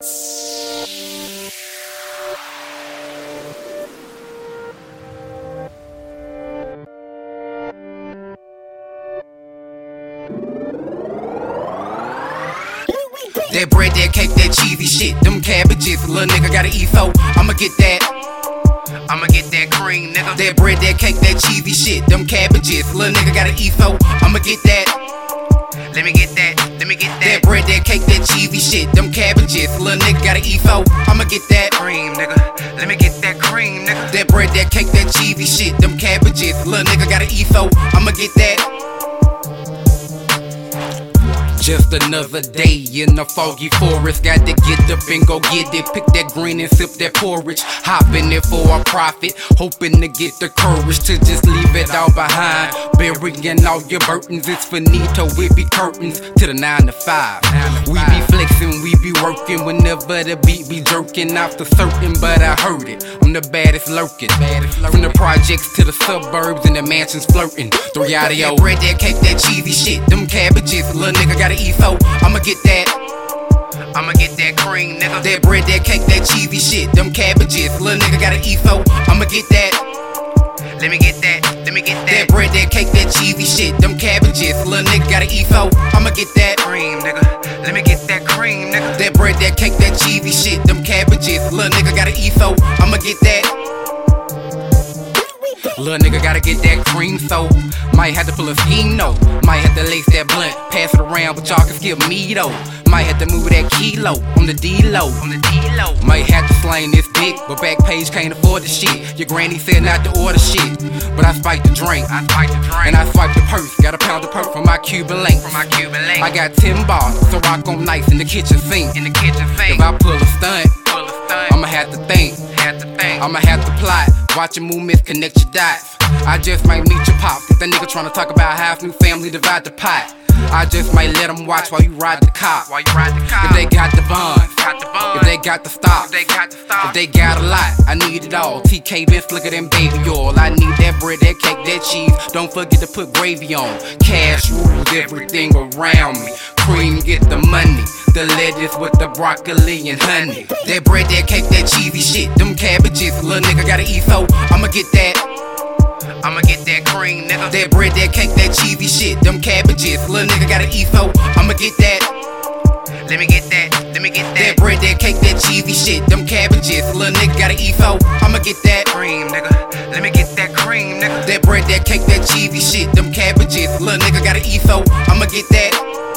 That bread, that cake, that cheesy shit, them cabbages, little nigga got an EFO. I'ma get that. I'ma get that cream, nigga. That bread, that cake, that cheesy shit, them cabbages, little nigga got an EFO. I'ma get that. Let me get that, let me get that. That bread, that cake, shit, them cabbages, little nigga got an EFO. I'ma get that cream, nigga. Let me get that cream, nigga. That bread, that cake, that cheesy shit, them cabbages, little nigga got an EFO. I'ma get that just another day in the foggy forest. Got to get up and go get it. Pick that green and sip that porridge. Hop in it for a profit. Hoping to get the courage to just leave it all behind. Burying all your burdens. It's finito. It be curtains to the nine to five. We be flexing, we be working. Whenever the beat be jerking off the certain, but I heard it. I'm the baddest lurking. From the projects to the suburbs and the mansions flirting. Three audio. Bread, that cake, that cheesy shit. Them cabbages. Little nigga gotta E4. I'ma get that. I'ma get that cream, nigga. That bread, that cake, that cheesy shit. Them cabbages. Little nigga got an E4. I'ma get that. Let me get that. Let me get that. That bread, that cake, that cheesy shit. Them cabbages. Little nigga got an E4. I'ma get that. Cream, nigga. Let me get that cream, nigga. That bread, that cake, that cheesy shit. Them cabbages. Little nigga got an E4. I'ma get that. Little nigga gotta get that cream so Might have to pull a scheme no Might have to lace that blunt. Pass it around but y'all can skip me though. Might have to move that kilo on the D-low. On the D-low. Might have to slang this dick But back page can't afford the shit. Your granny said not to order shit But I spiked the drink. I spiked the drink. And I swiped the purse. Got a pound of perk from my Cuban link. From my Cuban link. I got 10 bars So rock on nice in the kitchen sink. In the kitchen sink. If I pull a stunt Pull a stunt I'ma have to think. Have to think. I'ma have to plot Watch your movements, connect your dots. I just might meet your pop. If that nigga tryna talk about half new family, divide the pot. I just might let them watch while you ride the cop. While you ride the cop. If they got the got the stock, they got the stock. They got a lot, I need it all. TK Vince, look at them baby oil. I need that bread, that cake, that cheese. Don't forget to put gravy on. Cash rules everything around me. Cream, get the money. The lettuce with the broccoli and honey. That bread, that cake, that cheesy shit. Them cabbages, little nigga got an EFO. I'ma get that. I'ma get that cream, nigga. That bread, that cake, that cheesy shit. Them cabbages, little nigga got an EFO. I'ma get that. Let me get that, let me get that. That bread, that cake, that cheesy shit. Them cabbages, little nigga got an EFO. I'ma get that cream, nigga. Let me get that cream, nigga. That bread, that cake, that cheesy shit. Them cabbages, little nigga got an EFO. I'ma get that.